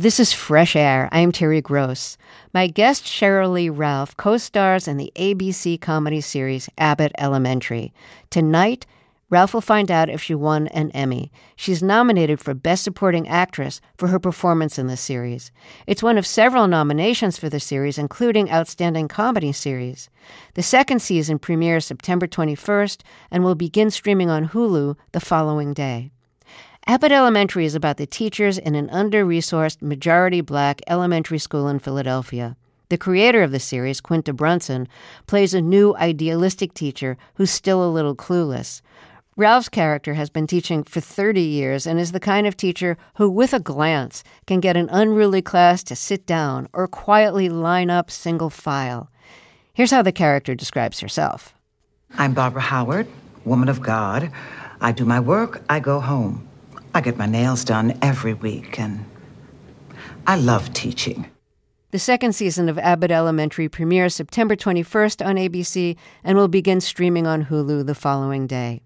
This is Fresh Air. I'm Terry Gross. My guest, Sheryl Lee Ralph, co stars in the ABC comedy series Abbott Elementary. Tonight, Ralph will find out if she won an Emmy. She's nominated for Best Supporting Actress for her performance in the series. It's one of several nominations for the series, including Outstanding Comedy Series. The second season premieres September 21st and will begin streaming on Hulu the following day. Abbott Elementary is about the teachers in an under resourced, majority black elementary school in Philadelphia. The creator of the series, Quinta Brunson, plays a new idealistic teacher who's still a little clueless. Ralph's character has been teaching for 30 years and is the kind of teacher who, with a glance, can get an unruly class to sit down or quietly line up single file. Here's how the character describes herself I'm Barbara Howard, woman of God. I do my work, I go home. I get my nails done every week, and I love teaching. The second season of Abbott Elementary premieres September 21st on ABC and will begin streaming on Hulu the following day.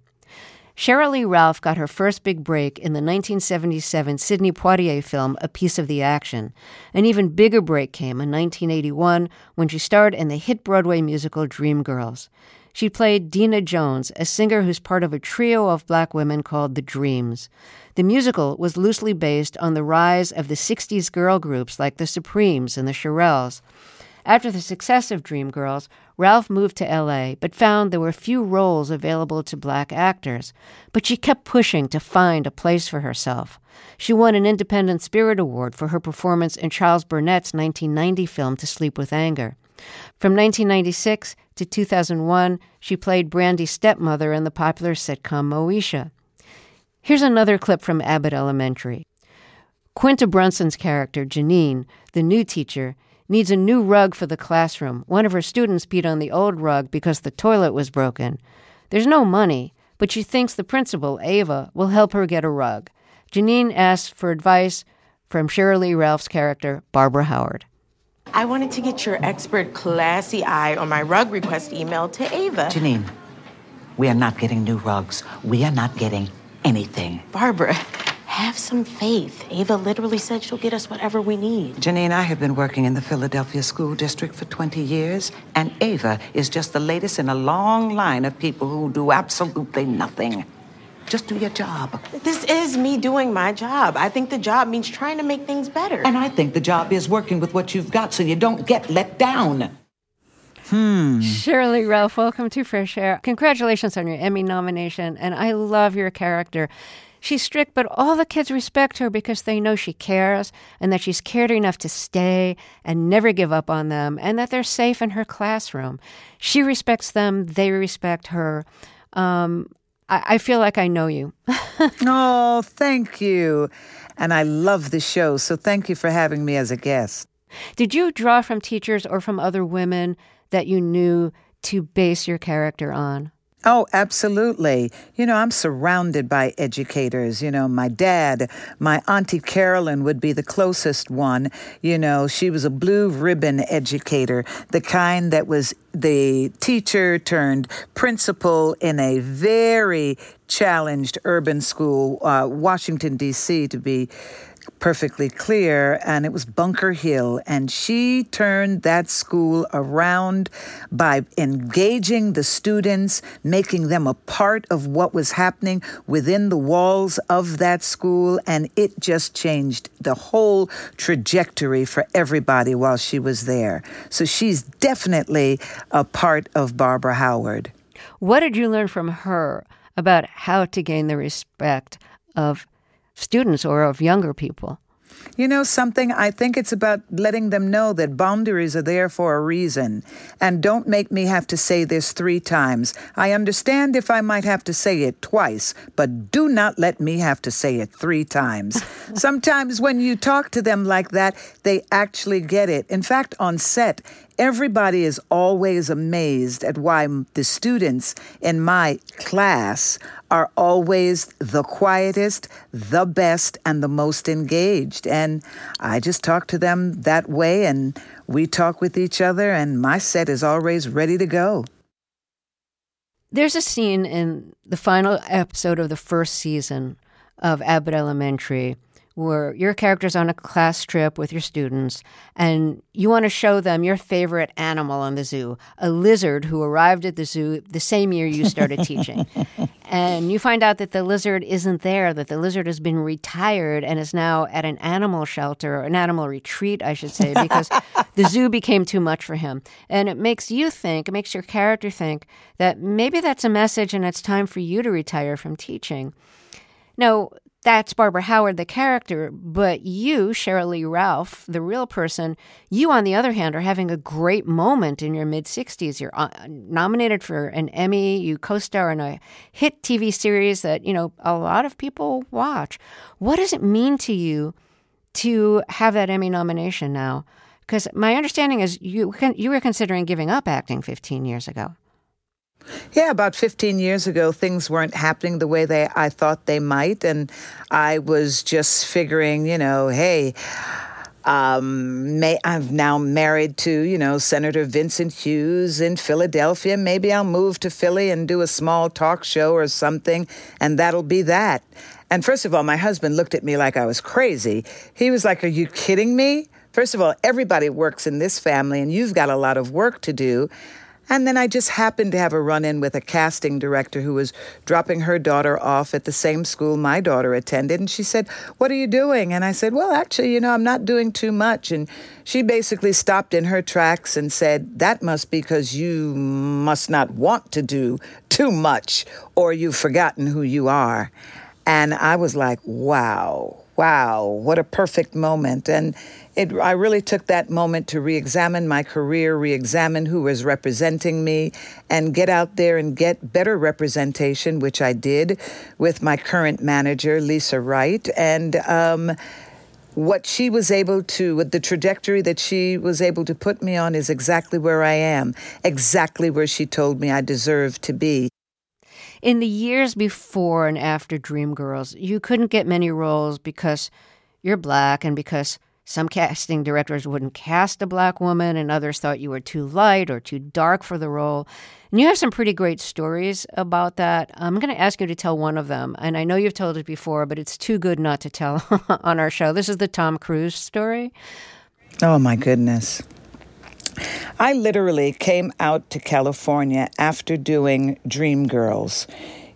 Sheryl Lee Ralph got her first big break in the 1977 Sidney Poitier film A Piece of the Action. An even bigger break came in 1981 when she starred in the hit Broadway musical Dreamgirls. She played Dina Jones, a singer who's part of a trio of black women called the Dreams. The musical was loosely based on the rise of the 60s girl groups like the Supremes and the Shirelles. After the success of Dreamgirls, Ralph moved to LA, but found there were few roles available to black actors. But she kept pushing to find a place for herself. She won an Independent Spirit Award for her performance in Charles Burnett's 1990 film To Sleep with Anger. From 1996 to 2001, she played Brandy's stepmother in the popular sitcom Moesha. Here's another clip from Abbott Elementary. Quinta Brunson's character, Janine, the new teacher, needs a new rug for the classroom. One of her students beat on the old rug because the toilet was broken. There's no money, but she thinks the principal, Ava, will help her get a rug. Janine asks for advice from Sheryl Lee Ralph's character, Barbara Howard. I wanted to get your expert, classy eye on my rug request email to Ava. Janine, we are not getting new rugs. We are not getting anything. Barbara, have some faith. Ava literally said she'll get us whatever we need. Janine, I have been working in the Philadelphia School District for 20 years, and Ava is just the latest in a long line of people who do absolutely nothing. Just do your job. This is me doing my job. I think the job means trying to make things better. And I think the job is working with what you've got so you don't get let down. Hmm. Sheryl Lee Ralph, welcome to Fresh Air. Congratulations on your Emmy nomination, and I love your character. She's strict, but all the kids respect her because they know she cares and that she's cared enough to stay and never give up on them and that they're safe in her classroom. She respects them, they respect her. Um, I, I feel like I know you. oh, thank you. And I love the show, so thank you for having me as a guest. Did you draw from teachers or from other women that you knew to base your character on? Oh, absolutely. You know, I'm surrounded by educators. You know, my dad, my Auntie Carolyn would be the closest one. You know, she was a blue ribbon educator, the kind that was the teacher turned principal in a very challenged urban school, uh, Washington, D.C., to be perfectly clear, and it was Bunker Hill. And she turned that school around by engaging the students, making them a part of what was happening within the walls of that school. And it just changed the whole trajectory for everybody while she was there. So she's definitely a part of Barbara Howard. What did you learn from her about how to gain the respect of students or of younger people? You know something? I think it's about letting them know that boundaries are there for a reason. And don't make me have to say this three times. I understand if I might have to say it twice, but do not let me have to say it three times. Sometimes when you talk to them like that, they actually get it. In fact, on set, Everybody is always amazed at why the students in my class are always the quietest, the best, and the most engaged. And I just talk to them that way, and we talk with each other, and my set is always ready to go. There's a scene in the final episode of the first season of Abbott Elementary where your character's on a class trip with your students and you want to show them your favorite animal in the zoo, a lizard who arrived at the zoo the same year you started teaching. And you find out that the lizard isn't there, that the lizard has been retired and is now at an animal shelter or an animal retreat, I should say, because the zoo became too much for him. And it makes you think, it makes your character think that maybe that's a message and it's time for you to retire from teaching. Now, that's Barbara Howard, the character, but you, Sheryl Lee Ralph, the real person, you, on the other hand, are having a great moment in your mid 60s. You're uh, nominated for an Emmy, you co star in a hit TV series that, you know, a lot of people watch. What does it mean to you to have that Emmy nomination now? Because my understanding is you, you were considering giving up acting 15 years ago. Yeah, about 15 years ago, things weren't happening the way they I thought they might, and I was just figuring, you know, hey. Um, may, I'm now married to, you know, Senator Vincent Hughes in Philadelphia. Maybe I'll move to Philly and do a small talk show or something, and that'll be that. And first of all, my husband looked at me like I was crazy. He was like, Are you kidding me? First of all, everybody works in this family, and you've got a lot of work to do. And then I just happened to have a run in with a casting director who was dropping her daughter off at the same school my daughter attended. And she said, What are you doing? And I said, Well, actually, you know, I'm not doing too much. And she basically stopped in her tracks and said, That must be because you must not want to do too much or you've forgotten who you are. And I was like, Wow, wow, what a perfect moment. And it, I really took that moment to re examine my career, re examine who was representing me, and get out there and get better representation, which I did with my current manager, Lisa Wright. And, um, what she was able to, with the trajectory that she was able to put me on is exactly where I am, exactly where she told me I deserved to be. In the years before and after Dreamgirls, you couldn't get many roles because you're black and because some casting directors wouldn't cast a black woman, and others thought you were too light or too dark for the role. And you have some pretty great stories about that. I'm going to ask you to tell one of them. And I know you've told it before, but it's too good not to tell on our show. This is the Tom Cruise story. Oh, my goodness. I literally came out to California after doing Dreamgirls.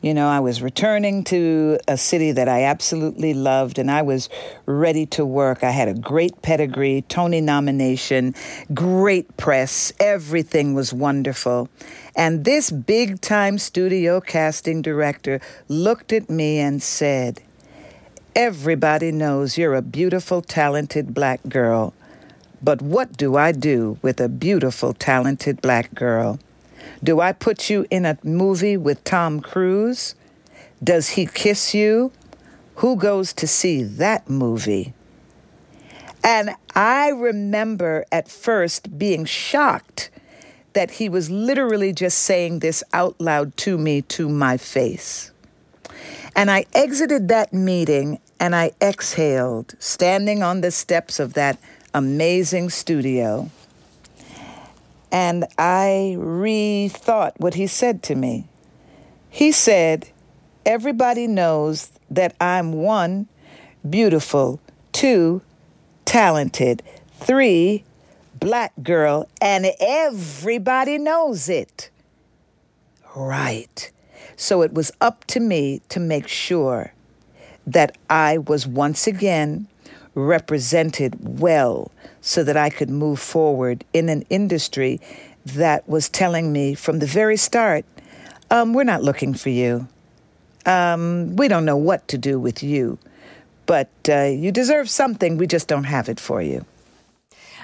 You know, I was returning to a city that I absolutely loved and I was ready to work. I had a great pedigree, Tony nomination, great press, everything was wonderful. And this big time studio casting director looked at me and said, Everybody knows you're a beautiful, talented black girl. But what do I do with a beautiful, talented black girl? Do I put you in a movie with Tom Cruise? Does he kiss you? Who goes to see that movie? And I remember at first being shocked that he was literally just saying this out loud to me to my face. And I exited that meeting and I exhaled, standing on the steps of that amazing studio. And I rethought what he said to me. He said, Everybody knows that I'm one, beautiful, two, talented, three, black girl, and everybody knows it. Right. So it was up to me to make sure that I was once again represented well so that I could move forward in an industry that was telling me from the very start, um, we're not looking for you. Um, we don't know what to do with you, but uh, you deserve something. We just don't have it for you.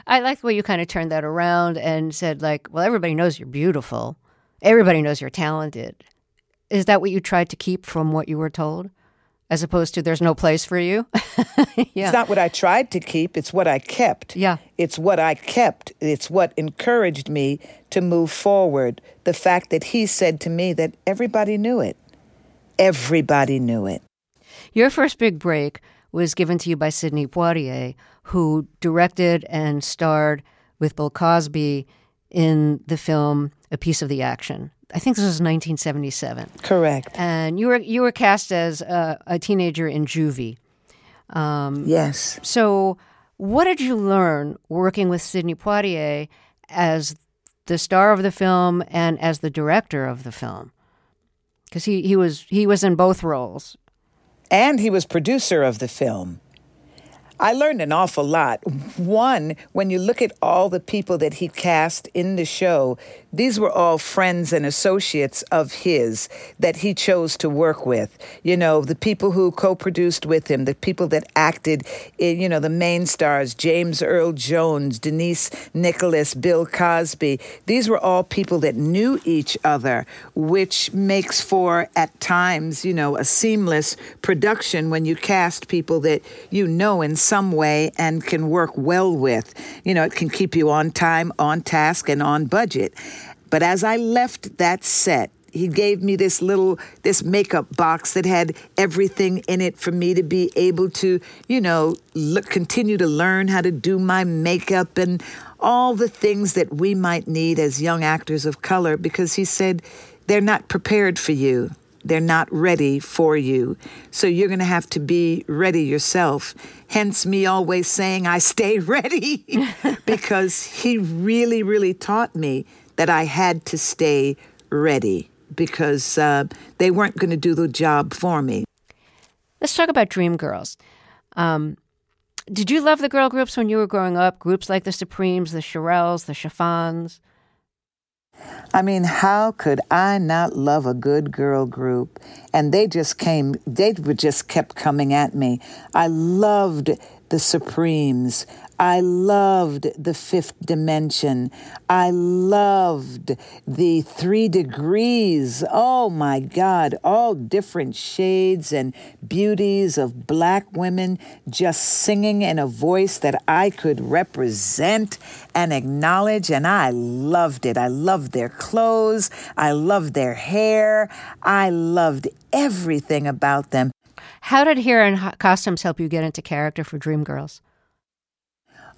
I like the way you kind of turned that around and said, like, well, everybody knows you're beautiful. Everybody knows you're talented. Is that what you tried to keep from what you were told? As opposed to there's no place for you. yeah. It's not what I tried to keep, it's what I kept. Yeah. It's what I kept. It's what encouraged me to move forward. The fact that he said to me that everybody knew it. Everybody knew it. Your first big break was given to you by Sidney Poitier, who directed and starred with Bill Cosby in the film A Piece of the Action. I think this was 1977. Correct. And you were you were cast as a, a teenager in Juvie. Um, yes. So, what did you learn working with Sidney Poitier as the star of the film and as the director of the film? Because he, he was he was in both roles. And he was producer of the film. I learned an awful lot. One, when you look at all the people that he cast in the show, these were all friends and associates of his that he chose to work with. You know, the people who co produced with him, the people that acted, in, you know, the main stars James Earl Jones, Denise Nicholas, Bill Cosby. These were all people that knew each other, which makes for, at times, you know, a seamless production when you cast people that you know in some way and can work well with. You know, it can keep you on time, on task, and on budget. But as I left that set, he gave me this little this makeup box that had everything in it for me to be able to you know look, continue to learn how to do my makeup and all the things that we might need as young actors of color because he said they're not prepared for you they're not ready for you so you're going to have to be ready yourself hence me always saying i stay ready because he really really taught me that I had to stay ready because uh, they weren't going to do the job for me. Let's talk about Dreamgirls. Um, did you love the girl groups when you were growing up? Groups like the Supremes, the Shirelles, the Chiffons? I mean, how could I not love a good girl group? And they just came, they just kept coming at me. I loved the Supremes. I loved the fifth dimension. I loved the three degrees. Oh my God, all different shades and beauties of black women just singing in a voice that I could represent and acknowledge. And I loved it. I loved their clothes. I loved their hair. I loved everything about them. How did hair and costumes help you get into character for Dreamgirls?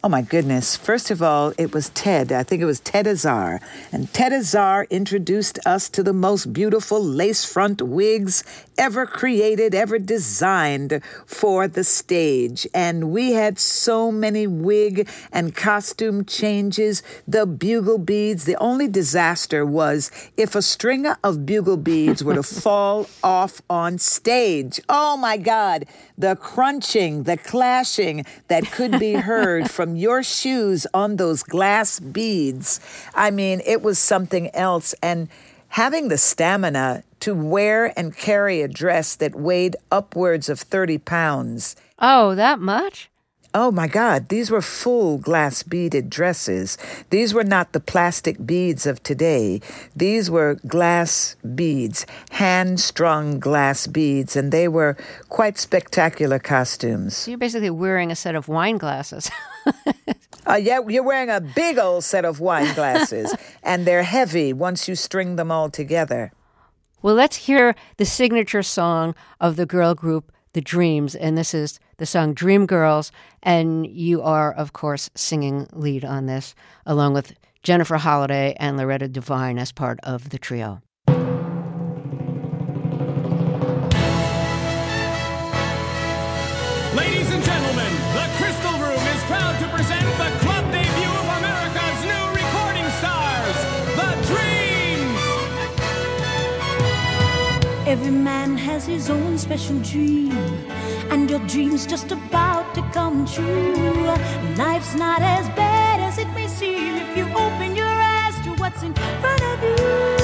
Oh my goodness. First of all, it was Ted. I think it was Ted Azar. And Ted Azar introduced us to the most beautiful lace front wigs ever created, ever designed for the stage. And we had so many wig and costume changes. The bugle beads. The only disaster was if a string of bugle beads were to fall off on stage. Oh my God. The crunching, the clashing that could be heard from your shoes on those glass beads. I mean, it was something else. And having the stamina to wear and carry a dress that weighed upwards of 30 pounds. Oh, that much? Oh my God, these were full glass beaded dresses. These were not the plastic beads of today. These were glass beads, hand strung glass beads, and they were quite spectacular costumes. So you're basically wearing a set of wine glasses. uh, yeah, you're wearing a big old set of wine glasses, and they're heavy once you string them all together. Well, let's hear the signature song of the girl group the Dreams, and this is the song Dream Girls. And you are, of course, singing lead on this, along with Jennifer Holliday and Loretta Devine as part of the trio. Ladies and gentlemen, the Crystal Room is proud to present the club debut of America's new recording stars, the Dreams. Every man has his own special dream, and your dream's just about to come true. Life's not as bad as it may seem if you open your eyes to what's in front of you.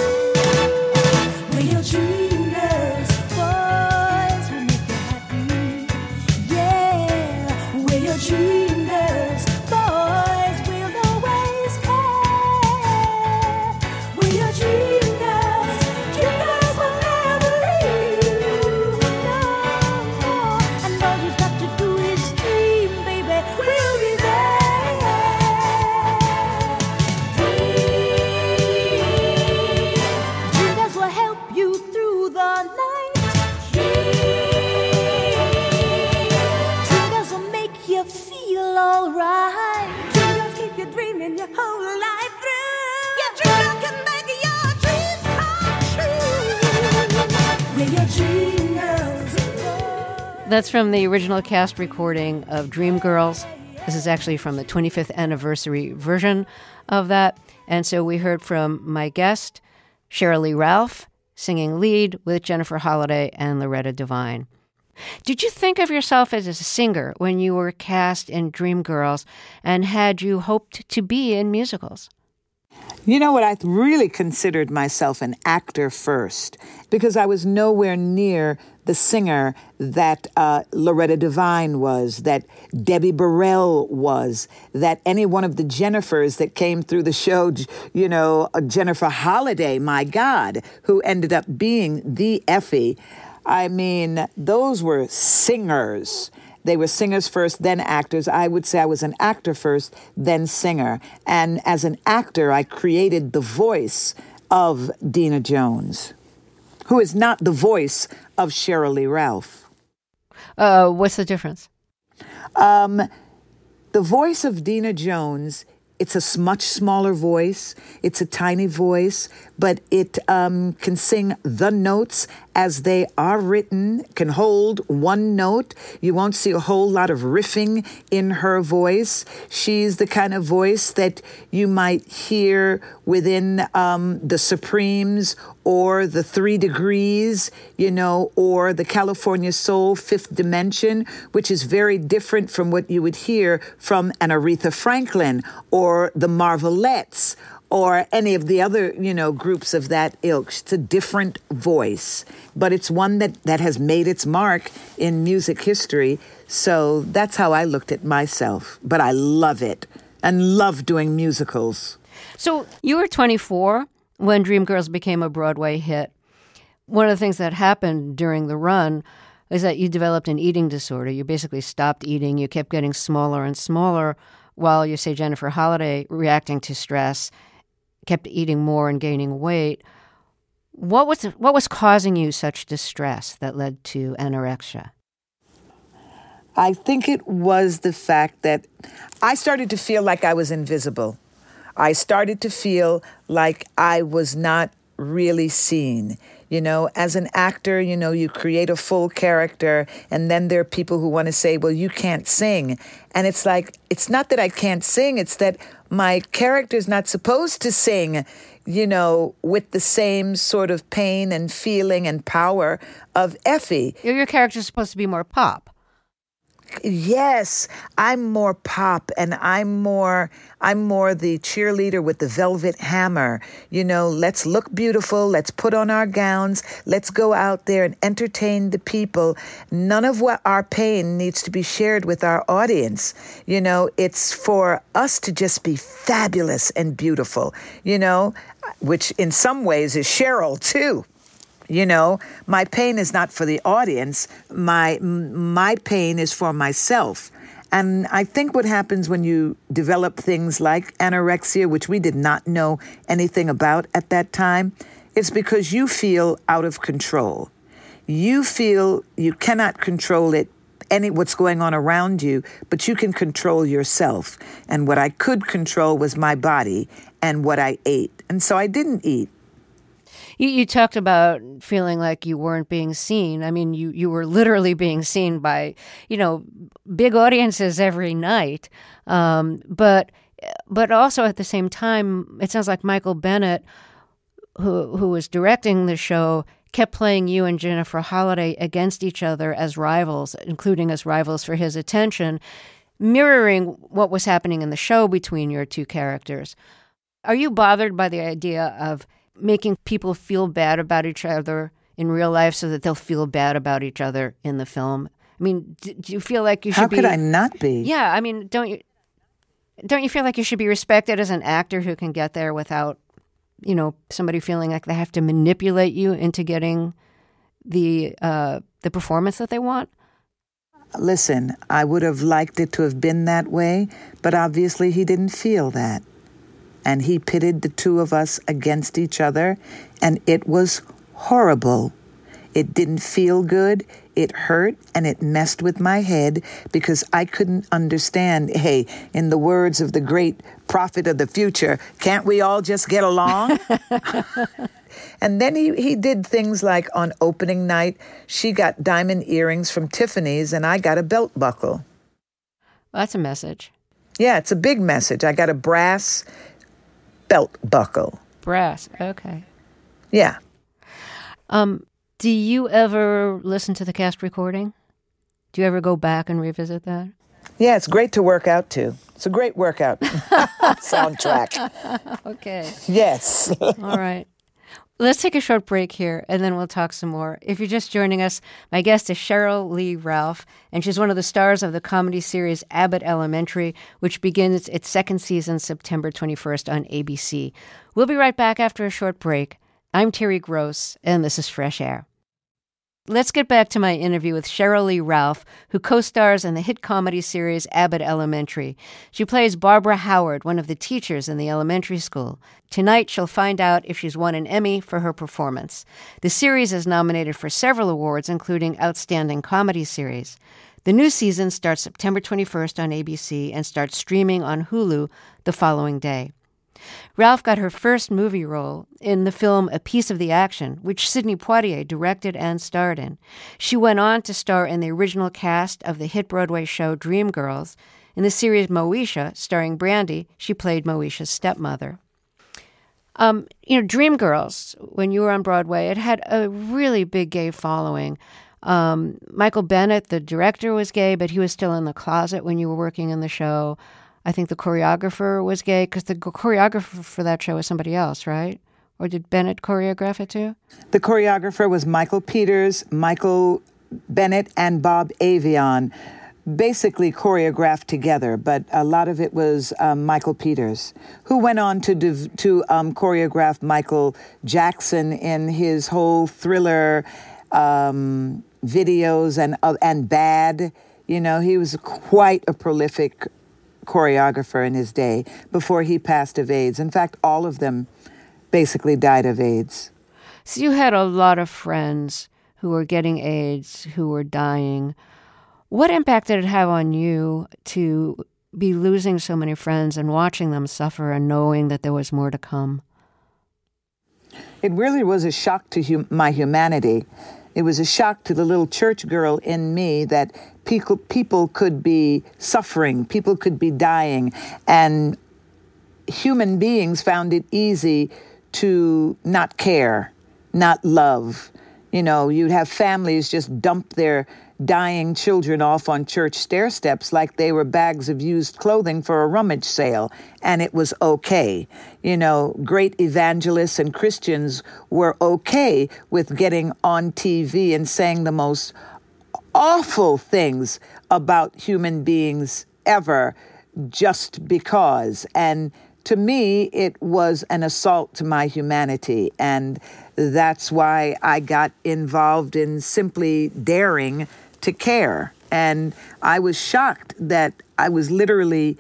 You through the night. Make you feel alright. Keep you dreaming your whole life through. Can make your dreams come true. We're. That's from the original cast recording of Dreamgirls. This is actually from the 25th anniversary version of that. And so we heard from my guest, Sheryl Lee Ralph, singing lead with Jennifer Holliday and Loretta Devine. Did you think of yourself as a singer when you were cast in Dreamgirls, and had you hoped to be in musicals? You know what? I really considered myself an actor first because I was nowhere near singer that uh, Loretta Devine was, that Debbie Burrell was, that any one of the Jennifers that came through the show, you know, uh, Jennifer Holliday, my God, who ended up being the Effie. I mean, those were singers. They were singers first, then actors. I would say I was an actor first, then singer. And as an actor, I created the voice of Dina Jones, who is not the voice of Sheryl Lee Ralph. Uh, what's the difference? Um, the voice of Dina Jones it's a much smaller voice. It's a tiny voice, but it um, can sing the notes as they are written, can hold one note. You won't see a whole lot of riffing in her voice. She's the kind of voice that you might hear within um, the Supremes or the Three Degrees, you know, or the California Soul Fifth Dimension, which is very different from what you would hear from an Aretha Franklin or the Marvelettes or any of the other, you know, groups of that ilk. It's a different voice, but it's one that, that has made its mark in music history. So that's how I looked at myself. But I love it and love doing musicals. So you were 24 when Dreamgirls became a Broadway hit. One of the things that happened during the run is that you developed an eating disorder. You basically stopped eating. You kept getting smaller and smaller while you say Jennifer Holliday reacting to stress kept eating more and gaining weight. What was what was causing you such distress that led to anorexia? I think it was the fact that I started to feel like I was invisible. I started to feel like I was not really seen. You know, as an actor, you know, you create a full character, and then there are people who want to say, well, you can't sing. And it's like, it's not that I can't sing, it's that my character is not supposed to sing, you know, with the same sort of pain and feeling and power of Effie. Your character's supposed to be more pop. Yes, I'm more pop and I'm more I'm more the cheerleader with the velvet hammer. You know, let's look beautiful, let's put on our gowns, let's go out there and entertain the people. None of what our pain needs to be shared with our audience. You know, it's for us to just be fabulous and beautiful, you know, which in some ways is Sheryl too. You know, my pain is not for the audience. My my pain is for myself. And I think what happens when you develop things like anorexia, which we did not know anything about at that time, it's because you feel out of control. You feel you cannot control it any what's going on around you, but you can control yourself. And what I could control was my body and what I ate. And so I didn't eat. You, you talked about feeling like you weren't being seen. I mean, you, you were literally being seen by, you know, big audiences every night. Um, but but also at the same time, it sounds like Michael Bennett, who who was directing the show, kept playing you and Jennifer Holliday against each other as rivals, including as rivals for his attention, mirroring what was happening in the show between your two characters. Are you bothered by the idea of making people feel bad about each other in real life so that they'll feel bad about each other in the film? I mean, do, do you feel like you should How be? could I not be? Yeah, I mean, don't you don't you feel like you should be respected as an actor who can get there without, you know, somebody feeling like they have to manipulate you into getting the uh, the performance that they want? Listen, I would have liked it to have been that way, but obviously he didn't feel that and he pitted the two of us against each other, and it was horrible. It didn't feel good. It hurt and it messed with my head because I couldn't understand. Hey, in the words of the great prophet of the future, can't we all just get along? and then he, he did things like on opening night, she got diamond earrings from Tiffany's and I got a belt buckle. Well, that's a message. Yeah, it's a big message. I got a brass belt buckle. Brass, okay. Yeah. Um, do you ever listen to the cast recording? Do you ever go back and revisit that? Yeah, it's great to work out to. It's a great workout soundtrack. Okay. Yes. All right. Let's take a short break here and then we'll talk some more. If you're just joining us, my guest is Sheryl Lee Ralph, and she's one of the stars of the comedy series Abbott Elementary, which begins its second season September 21st on ABC. We'll be right back after a short break. I'm Terry Gross, and this is Fresh Air. Let's get back to my interview with Sheryl Lee Ralph, who co stars in the hit comedy series Abbott Elementary. She plays Barbara Howard, one of the teachers in the elementary school. Tonight, she'll find out if she's won an Emmy for her performance. The series is nominated for several awards, including Outstanding Comedy Series. The new season starts September 21st on ABC and starts streaming on Hulu the following day. Ralph got her first movie role in the film A Piece of the Action, which Sidney Poitier directed and starred in. She went on to star in the original cast of the hit Broadway show Dreamgirls. In the series Moesha, starring Brandy, she played Moesha's stepmother. Um, you know, Dreamgirls, when you were on Broadway, it had a really big gay following. Um, Michael Bennett, the director, was gay, but he was still in the closet when you were working in the show. I think the choreographer was gay because the choreographer for that show was somebody else, right? Or did Bennett choreograph it too? The choreographer was Michael Peters, Michael Bennett, and Bob Avian. Basically choreographed together, but a lot of it was um, Michael Peters, who went on to div- to um, choreograph Michael Jackson in his whole thriller um, videos and uh, and Bad. You know, he was quite a prolific choreographer in his day before he passed of AIDS. In fact, all of them basically died of AIDS. So you had a lot of friends who were getting AIDS, who were dying. What impact did it have on you to be losing so many friends and watching them suffer and knowing that there was more to come? It really was a shock to hum- my humanity. It was a shock to the little church girl in me that people, people could be suffering, people could be dying, and human beings found it easy to not care, not love. You know, you'd have families just dump their dying children off on church stair steps like they were bags of used clothing for a rummage sale, and it was okay. You know, great evangelists and Christians were okay with getting on TV and saying the most awful things about human beings ever just because. And to me, it was an assault to my humanity. And that's why I got involved in simply daring to care. And I was shocked that I was literally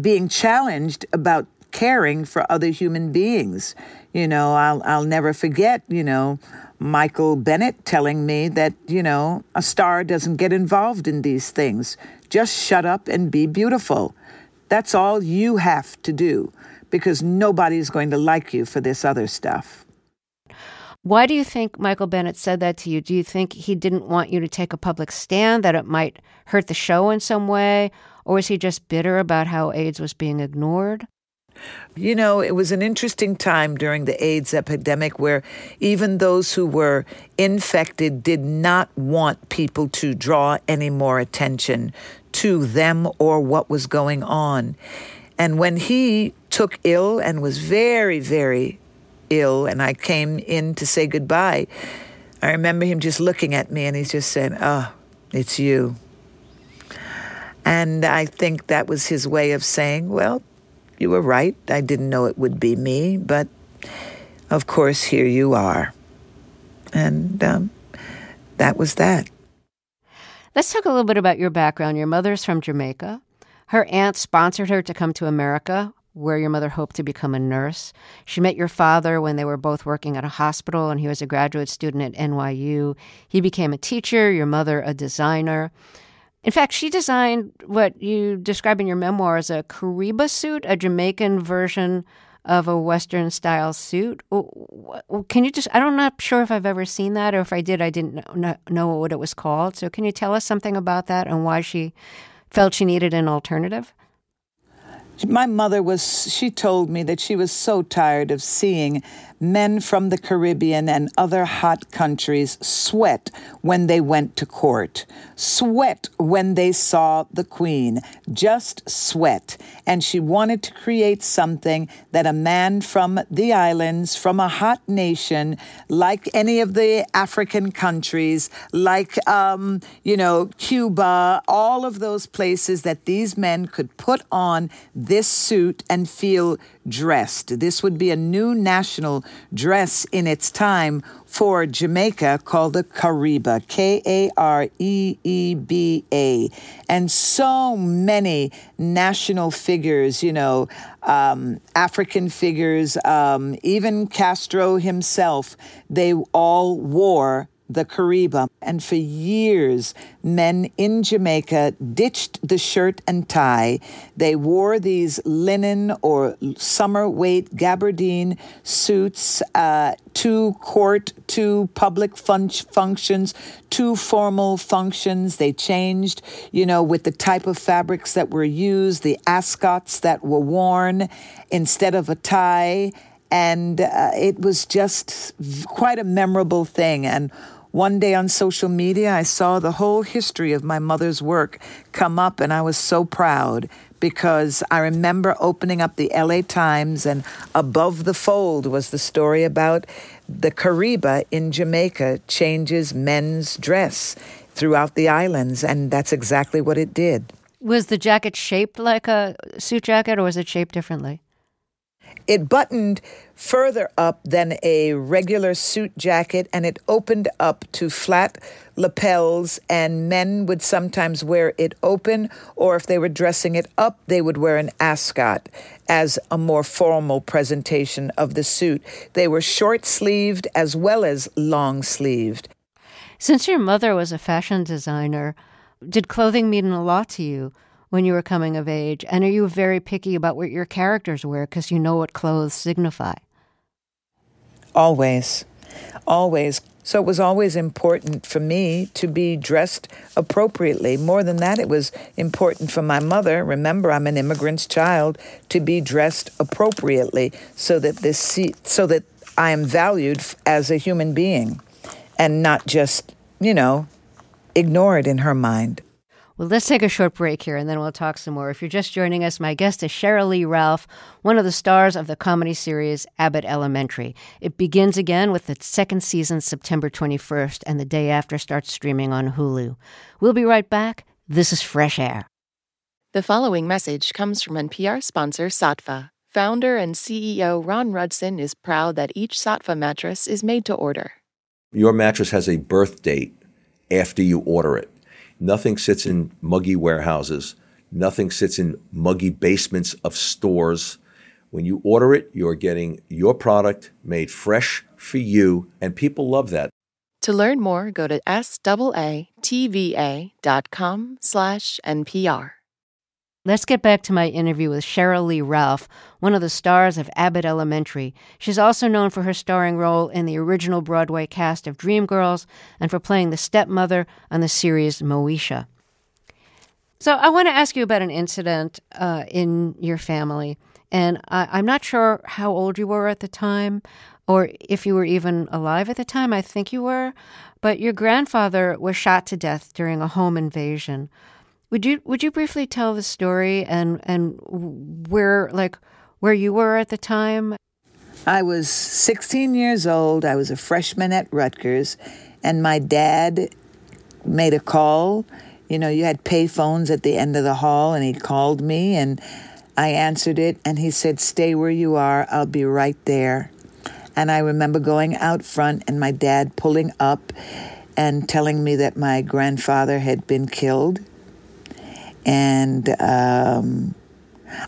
being challenged about caring for other human beings. You know, I'll, I'll never forget, you know, Michael Bennett telling me that, you know, a star doesn't get involved in these things. Just shut up and be beautiful. That's all you have to do because nobody's going to like you for this other stuff. Why do you think Michael Bennett said that to you? Do you think he didn't want you to take a public stand, that it might hurt the show in some way? Or was he just bitter about how AIDS was being ignored? You know, it was an interesting time during the AIDS epidemic where even those who were infected did not want people to draw any more attention to them or what was going on. And when he took ill and was very, very ill, and I came in to say goodbye, I remember him just looking at me and he's just saying, Oh, it's you. And I think that was his way of saying, Well, you were right. I didn't know it would be me, but of course, here you are. And um, that was that. Let's talk a little bit about your background. Your mother's from Jamaica. Her aunt sponsored her to come to America. Where your mother hoped to become a nurse. She met your father when they were both working at a hospital and he was a graduate student at NYU. He became a teacher, your mother a designer. In fact, she designed what you describe in your memoir as a Kariba suit, a Jamaican version of a Western style suit. Can you just, I don't, not sure if I've ever seen that, or if I did, I didn't know what it was called. So can you tell us something about that and why she felt she needed an alternative? My mother was, she told me that she was so tired of seeing men from the Caribbean and other hot countries sweat when they went to court, sweat when they saw the Queen, just sweat. And she wanted to create something that a man from the islands, from a hot nation, like any of the African countries, like, um, you know, Cuba, all of those places that these men could put on this suit and feel dressed. This would be a new national dress in its time for Jamaica called the Kareeba, K A R E E B A. And so many national figures, you know, um, African figures, um, even Castro himself, they all wore the Kariba. And for years, men in Jamaica ditched the shirt and tie. They wore these linen or summer weight gabardine suits uh, to court, to public fun- functions, to formal functions. They changed, you know, with the type of fabrics that were used, the ascots that were worn instead of a tie and uh, it was just quite a memorable thing. And one day on social media, I saw the whole history of my mother's work come up, and I was so proud because I remember opening up the LA Times, and above the fold was the story about the Kariba in Jamaica changes men's dress throughout the islands, and that's exactly what it did. Was the jacket shaped like a suit jacket, or was it shaped differently? It buttoned further up than a regular suit jacket and it opened up to flat lapels and men would sometimes wear it open or if they were dressing it up they would wear an ascot as a more formal presentation of the suit. They were short sleeved as well as long sleeved since your mother was a fashion designer did clothing mean a lot to you when you were coming of age? And are you very picky about what your characters wear because you know what clothes signify? Always. Always. So it was always important for me to be dressed appropriately. More than that, it was important for my mother. Remember, I'm an immigrant's child to be dressed appropriately so that this so that I am valued as a human being and not just, you know, ignored in her mind. Well, let's take a short break here and then we'll talk some more. If you're just joining us, my guest is Sheryl Lee Ralph, one of the stars of the comedy series Abbott Elementary. It begins again with the second season September 21st, and the day after starts streaming on Hulu. We'll be right back. This is Fresh Air. The following message comes from NPR sponsor Saatva. Founder and CEO Ron Rutzen is proud that each Saatva mattress is made to order. Your mattress has a birth date after you order it. Nothing sits in muggy warehouses. Nothing sits in muggy basements of stores. When you order it, you're getting your product made fresh for you, and people love that. To learn more, go to saatva.com slash NPR. Let's get back to my interview with Sheryl Lee Ralph, one of the stars of Abbott Elementary. She's also known for her starring role in the original Broadway cast of Dreamgirls and for playing the stepmother on the series Moesha. So I want to ask you about an incident uh, in your family. And I, am not sure how old you were at the time or if you were even alive at the time. I think you were. But your grandfather was shot to death during a home invasion. Would you would you briefly tell the story and and where like where you were at the time? I was 16 years old. I was a freshman at Rutgers, and my dad made a call. You know, you had pay phones at the end of the hall, and he called me, and I answered it, and he said, Stay where you are, I'll be right there. And I remember going out front, and my dad pulling up and telling me that my grandfather had been killed and um,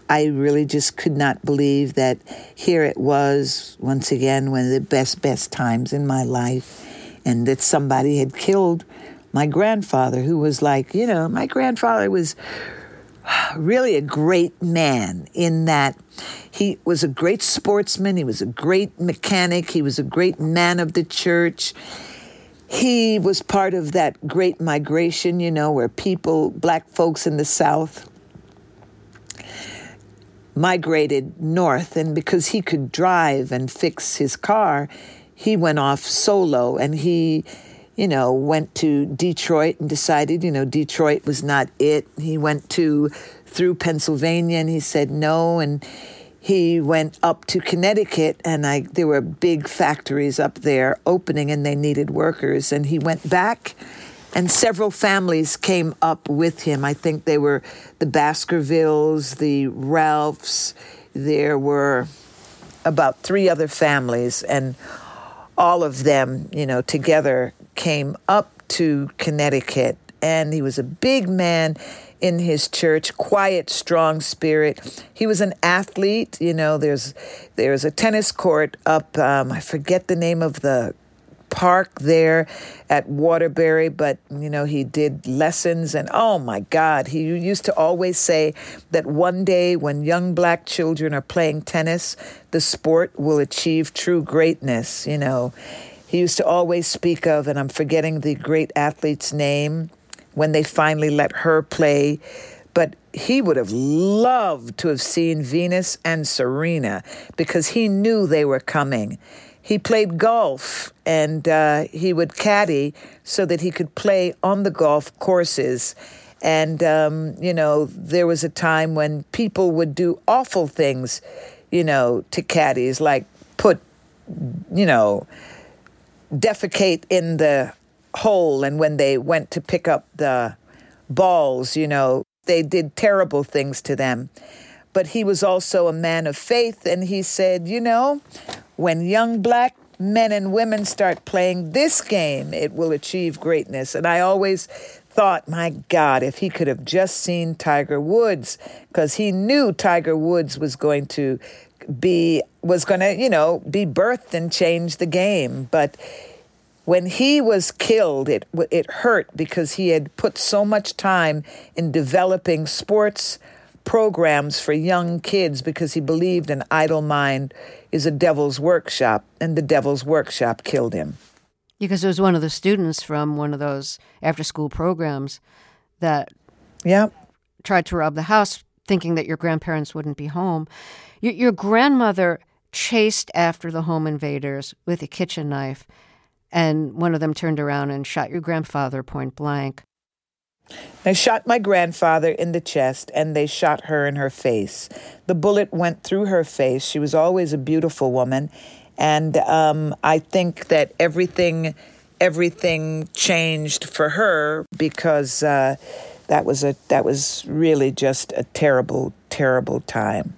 I really just could not believe that here it was, once again, one of the best, best times in my life, and that somebody had killed my grandfather, who was like, you know, my grandfather was really a great man in that he was a great sportsman, he was a great mechanic, he was a great man of the church. He was part of that great migration, you know, where people, black folks in the South, migrated north. And because he could drive and fix his car, he went off solo and he you know, went to Detroit and decided, you know, Detroit was not it. He went to through Pennsylvania and he said no and he went up to Connecticut and I there were big factories up there opening and they needed workers. And he went back and several families came up with him. I think they were the Baskervilles, the Ralphs, there were about three other families and all of them, you know, together came up to Connecticut, and he was a big man in his church, quiet, strong spirit. He was an athlete. You know, there's there's a tennis court up. Um, I forget the name of the park there at Waterbury, but you know, he did lessons and oh my God, he used to always say that one day when young black children are playing tennis, the sport will achieve true greatness, you know. He used to always speak of, and I'm forgetting the great athlete's name, when they finally let her play. But he would have loved to have seen Venus and Serena because he knew they were coming. He played golf and uh, he would caddy so that he could play on the golf courses. And, um, you know, there was a time when people would do awful things, you know, to caddies, like put, you know, defecate in the hole. And when they went to pick up the balls, you know, they did terrible things to them. But he was also a man of faith, and he said, you know, when young black men and women start playing this game, it will achieve greatness. And I always thought, my God, if he could have just seen Tiger Woods, because he knew Tiger Woods was going to be was going to, you know, be birthed and change the game. But when he was killed, it it hurt because he had put so much time in developing sports programs for young kids because he believed an idle mind is a devil's workshop, and the devil's workshop killed him. Because it was one of the students from one of those after school programs that yeah. tried to rob the house thinking that your grandparents wouldn't be home. Your, your grandmother chased after the home invaders with a kitchen knife, and one of them turned around and shot your grandfather point blank. They shot my grandfather in the chest and they shot her in her face. The bullet went through her face. She was always a beautiful woman. And um, I think that everything, everything changed for her because uh, that was a that was really just a terrible, terrible time.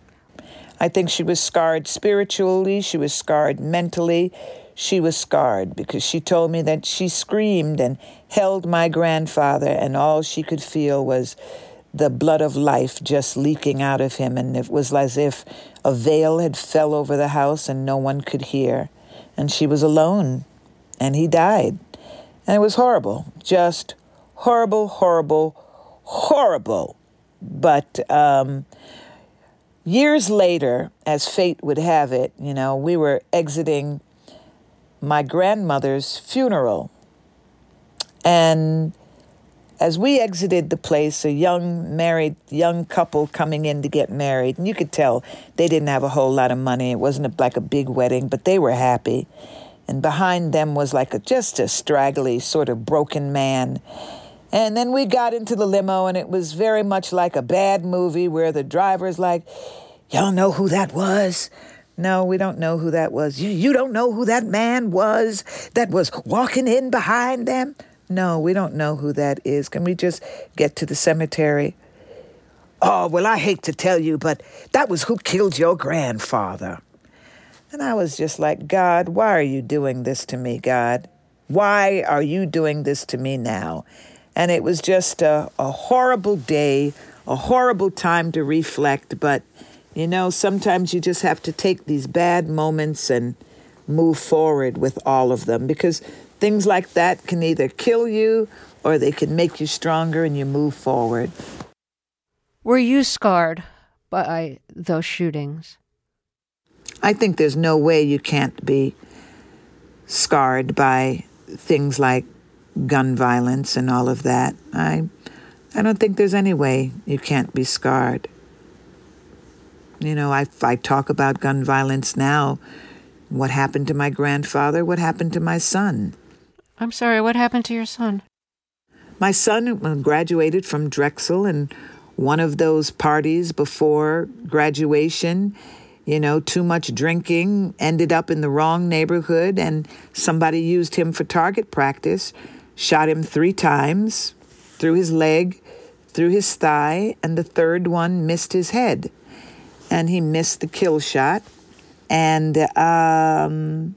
I think she was scarred spiritually. She was scarred mentally she was scarred because she told me that she screamed and held my grandfather, and all she could feel was the blood of life just leaking out of him, and it was as if a veil had fell over the house and no one could hear. And she was alone, and he died. And it was horrible, just horrible, horrible, horrible. But um, years later, as fate would have it, you know, we were exiting my grandmother's funeral. And as we exited the place, a young married young couple coming in to get married, and you could tell they didn't have a whole lot of money. It wasn't a, like a big wedding, but they were happy. And behind them was like a just a straggly sort of broken man. And then we got into the limo, and it was very much like a bad movie where the driver's like, "Y'all know who that was?" No, we don't know who that was. You, you don't know who that man was that was walking in behind them? No, we don't know who that is. Can we just get to the cemetery? Oh, well, I hate to tell you, but that was who killed your grandfather. And I was just like, God, why are you doing this to me, God? Why are you doing this to me now? And it was just a, a horrible day, a horrible time to reflect, but you know, sometimes you just have to take these bad moments and move forward with all of them because things like that can either kill you or they can make you stronger and you move forward. Were you scarred by those shootings? I think there's no way you can't be scarred by things like gun violence and all of that. I I don't think there's any way you can't be scarred. You know, I, I talk about gun violence now. What happened to my grandfather? What happened to my son? I'm sorry, what happened to your son? My son uh, graduated from Drexel, and one of those parties before graduation, you know, too much drinking, ended up in the wrong neighborhood, and somebody used him for target practice, shot him three times through his leg, through his thigh, and the third one missed his head. And he missed the kill shot. And um,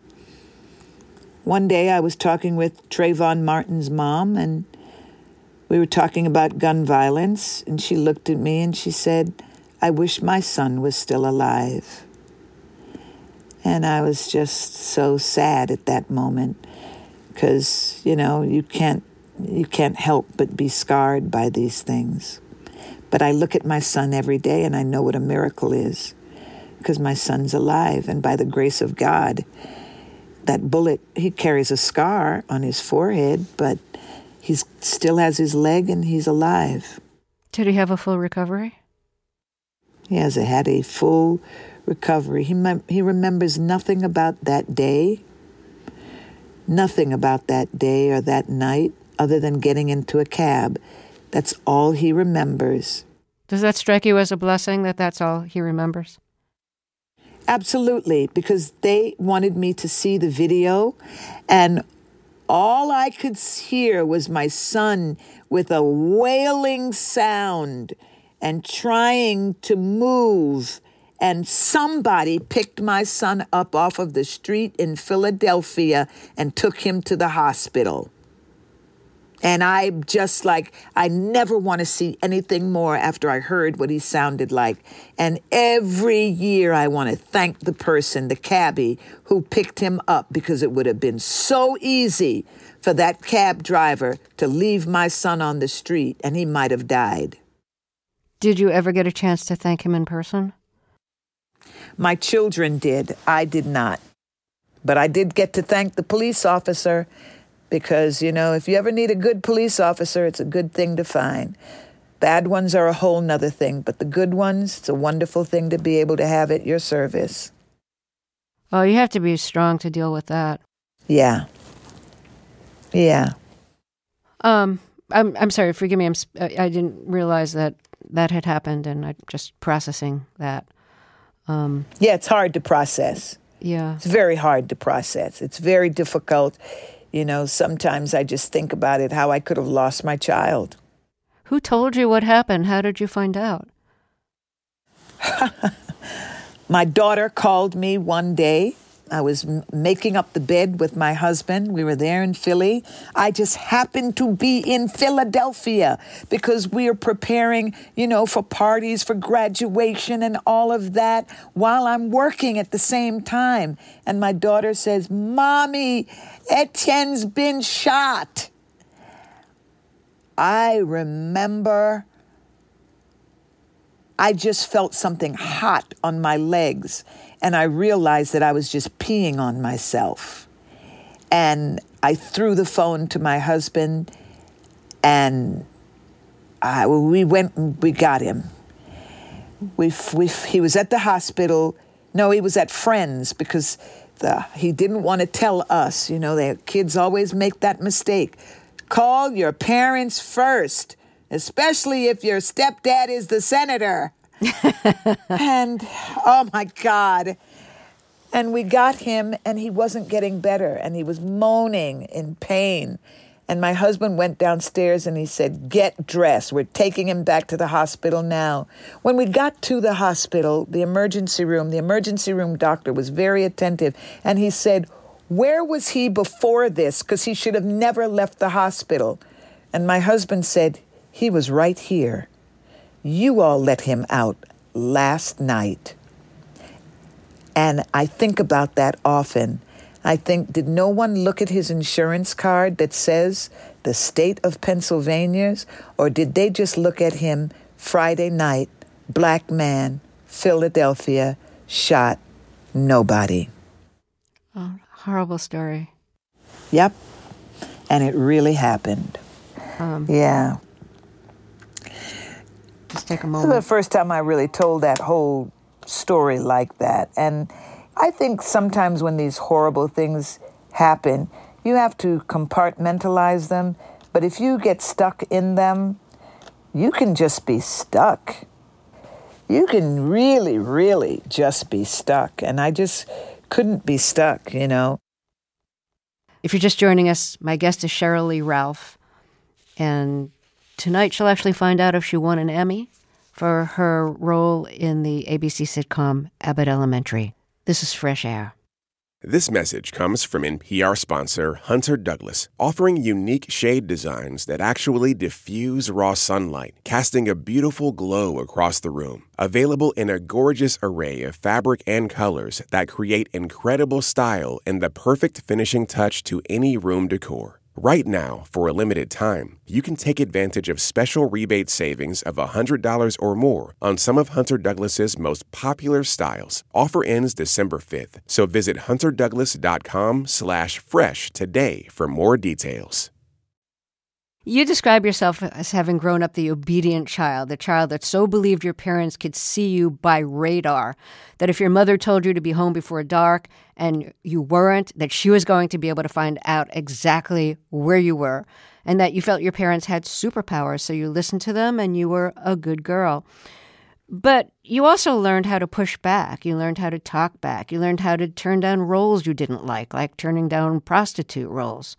one day I was talking with Trayvon Martin's mom, and we were talking about gun violence, and she looked at me and she said, I wish my son was still alive. And I was just so sad at that moment because, you know, you can't you can't help but be scarred by these things. But I look at my son every day and I know what a miracle is because my son's alive and by the grace of God that bullet he carries a scar on his forehead but he still has his leg and he's alive. Did he have a full recovery? He has had a full recovery. He, mem- he remembers nothing about that day, nothing about that day or that night other than getting into a cab. That's all he remembers. Does that strike you as a blessing that that's all he remembers? Absolutely, because they wanted me to see the video, and all I could hear was my son with a wailing sound and trying to move. And somebody picked my son up off of the street in Philadelphia and took him to the hospital. And I just like, I never want to see anything more after I heard what he sounded like. And every year I want to thank the person, the cabbie, who picked him up because it would have been so easy for that cab driver to leave my son on the street and he might have died. Did you ever get a chance to thank him in person? My children did. I did not. But I did get to thank the police officer because, you know, if you ever need a good police officer, it's a good thing to find. Bad ones are a whole nother thing, but the good ones, it's a wonderful thing to be able to have at your service. Oh, you have to be strong to deal with that. Yeah. Yeah. Um, I'm I'm sorry. Forgive me. I'm I didn't realize that that had happened, and I'm just processing that. Um, yeah, it's hard to process. Yeah, it's very hard to process. It's very difficult. You know, sometimes I just think about it how I could have lost my child. Who told you what happened? How did you find out? my daughter called me one day. I was making up the bed with my husband. We were there in Philly. I just happened to be in Philadelphia because we are preparing, you know, for parties, for graduation, and all of that while I'm working at the same time. And my daughter says, Mommy, Etienne's been shot. I remember I just felt something hot on my legs, and I realized that I was just peeing on myself. And I threw the phone to my husband, and I, we went and we got him. We, we, he was at the hospital. No, he was at Friends because the, he didn't want to tell us. You know, the kids always make that mistake. Call your parents first, especially if your stepdad is the senator. and oh my God. And we got him, and he wasn't getting better, and he was moaning in pain. And my husband went downstairs and he said, Get dressed. We're taking him back to the hospital now. When we got to the hospital, the emergency room, the emergency room doctor was very attentive and he said, Where was he before this? Because he should have never left the hospital. And my husband said, He was right here. You all let him out last night. And I think about that often. I think, did no one look at his insurance card that says the state of Pennsylvania's? Or did they just look at him Friday night, black man, Philadelphia, shot, nobody? Oh, horrible story. Yep. And it really happened. Um, Yeah. Just take a This is the first time I really told that whole story like that. And I think sometimes when these horrible things happen, you have to compartmentalize them. But if you get stuck in them, you can just be stuck. You can really, really just be stuck. And I just couldn't be stuck, you know. If you're just joining us, my guest is Sheryl Lee Ralph. And tonight she'll actually find out if she won an Emmy for her role in the ABC sitcom Abbott Elementary. This is Fresh Air. This message comes from NPR sponsor Hunter Douglas, offering unique shade designs that actually diffuse raw sunlight, casting a beautiful glow across the room. Available in a gorgeous array of fabric and colors that create incredible style and the perfect finishing touch to any room decor. Right now, for a limited time, you can take advantage of special rebate savings of $100 or more on some of Hunter Douglas's most popular styles. Offer ends December 5th, so visit hunterdouglas.com slash fresh today for more details. You describe yourself as having grown up the obedient child, the child that so believed your parents could see you by radar, that if your mother told you to be home before dark and you weren't, that she was going to be able to find out exactly where you were, and that you felt your parents had superpowers, so you listened to them and you were a good girl. But you also learned how to push back. You learned how to talk back. You learned how to turn down roles you didn't like, like turning down prostitute roles.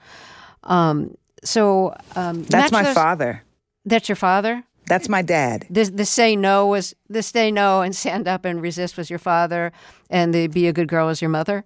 Um, so um, That's my father. That's your father. That's my dad. The the say no was the say no and stand up and resist was your father, and the be a good girl was your mother.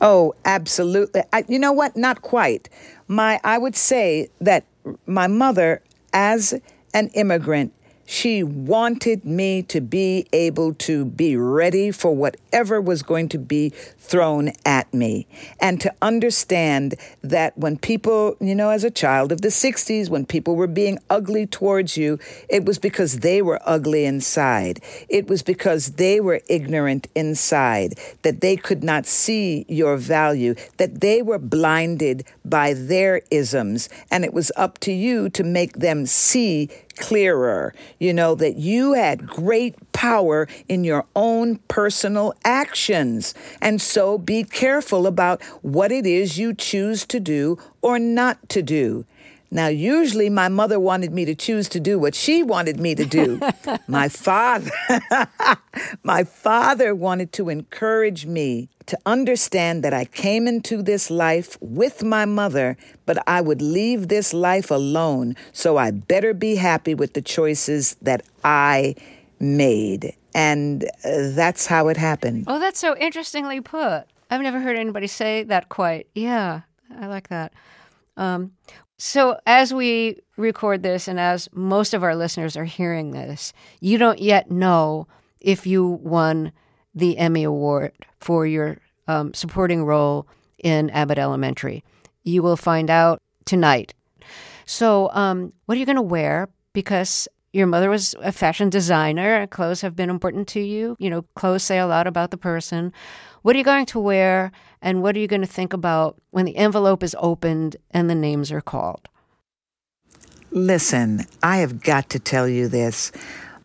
Oh, absolutely. I, you know what? Not quite. My, I would say that my mother, as an immigrant, she wanted me to be able to be ready for whatever was going to be thrown at me and to understand that when people, you know, as a child of the 60s, when people were being ugly towards you, it was because they were ugly inside. It was because they were ignorant inside, that they could not see your value, that they were blinded by their isms. And it was up to you to make them see clearer. You know, that you had great power in your own personal actions. And so be careful about what it is you choose to do or not to do. Now, usually my mother wanted me to choose to do what she wanted me to do. my father, my father wanted to encourage me to understand that I came into this life with my mother, but I would leave this life alone. So I better be happy with the choices that I made. And uh, that's how it happened. Oh, that's so interestingly put. I've never heard anybody say that quite. Yeah, I like that. Um, so, as we record this, and as most of our listeners are hearing this, you don't yet know if you won the Emmy Award for your um, supporting role in Abbott Elementary. You will find out tonight. So, um, what are you going to wear? Because your mother was a fashion designer. Clothes have been important to you. You know, clothes say a lot about the person. What are you going to wear? And what are you going to think about when the envelope is opened and the names are called? Listen, I have got to tell you this.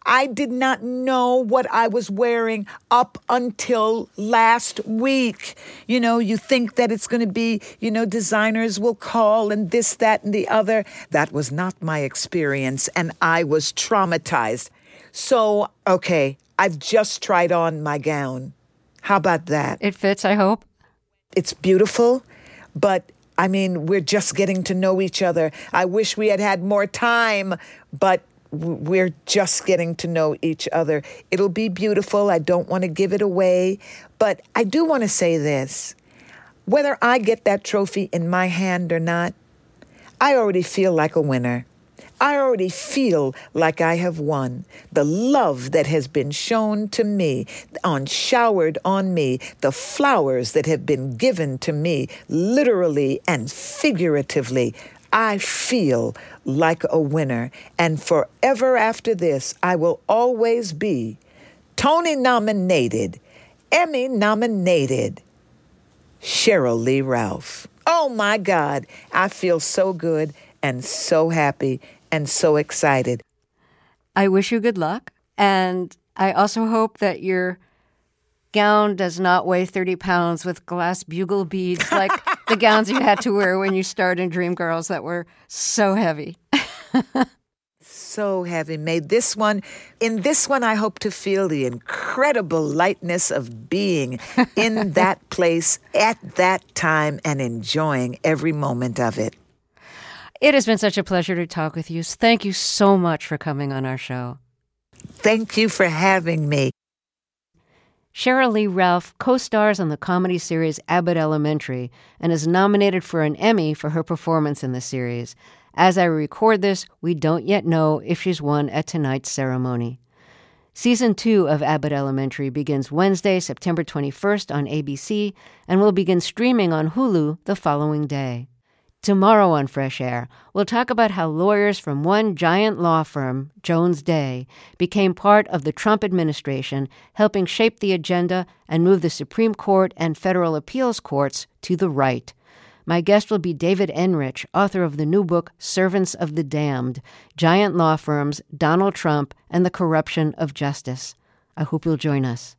I did not know what I was wearing up until last week. You know, you think that it's going to be, you know, designers will call and this, that, and the other. That was not my experience, and I was traumatized. So, okay, I've just tried on my gown. How about that? It fits, I hope. It's beautiful, but I mean, we're just getting to know each other. I wish we had had more time, but we're just getting to know each other. It'll be beautiful. I don't want to give it away, but I do want to say this. Whether I get that trophy in my hand or not, I already feel like a winner. I already feel like I have won. The love that has been shown to me, on showered on me, the flowers that have been given to me, literally and figuratively. I feel like a winner, and forever after this, I will always be Tony nominated, Emmy nominated, Sheryl Lee Ralph. Oh my God, I feel so good and so happy and so excited. I wish you good luck. And I also hope that your gown does not weigh 30 pounds with glass bugle beads like the gowns you had to wear when you starred in Dreamgirls that were so heavy. so heavy. Made this one, in this one, I hope to feel the incredible lightness of being in that place at that time and enjoying every moment of it. It has been such a pleasure to talk with you. Thank you so much for coming on our show. Thank you for having me. Sheryl Lee Ralph co stars on the comedy series Abbott Elementary and is nominated for an Emmy for her performance in the series. As I record this, we don't yet know if she's won at tonight's ceremony. Season 2 of Abbott Elementary begins Wednesday, September 21st on ABC and will begin streaming on Hulu the following day. Tomorrow on Fresh Air, we'll talk about how lawyers from one giant law firm, Jones Day, became part of the Trump administration, helping shape the agenda and move the Supreme Court and federal appeals courts to the right. My guest will be David Enrich, author of the new book Servants of the Damned Giant Law Firms, Donald Trump, and the Corruption of Justice. I hope you'll join us.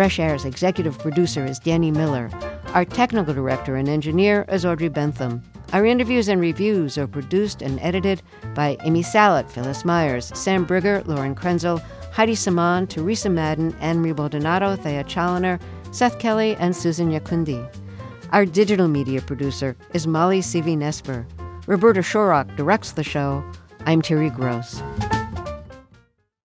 Fresh Air's executive producer is Danny Miller. Our technical director and engineer is Audrey Bentham. Our interviews and reviews are produced and edited by Amy Salit, Phyllis Myers, Sam Briger, Lauren Krenzel, Heidi Saman, Teresa Madden, Anne Baldonado, Thea Chaloner, Seth Kelley, and Susan Nyakundi. Our digital media producer is Molly Seavy-Nesper. Roberta Shorrock directs the show. I'm Terry Gross.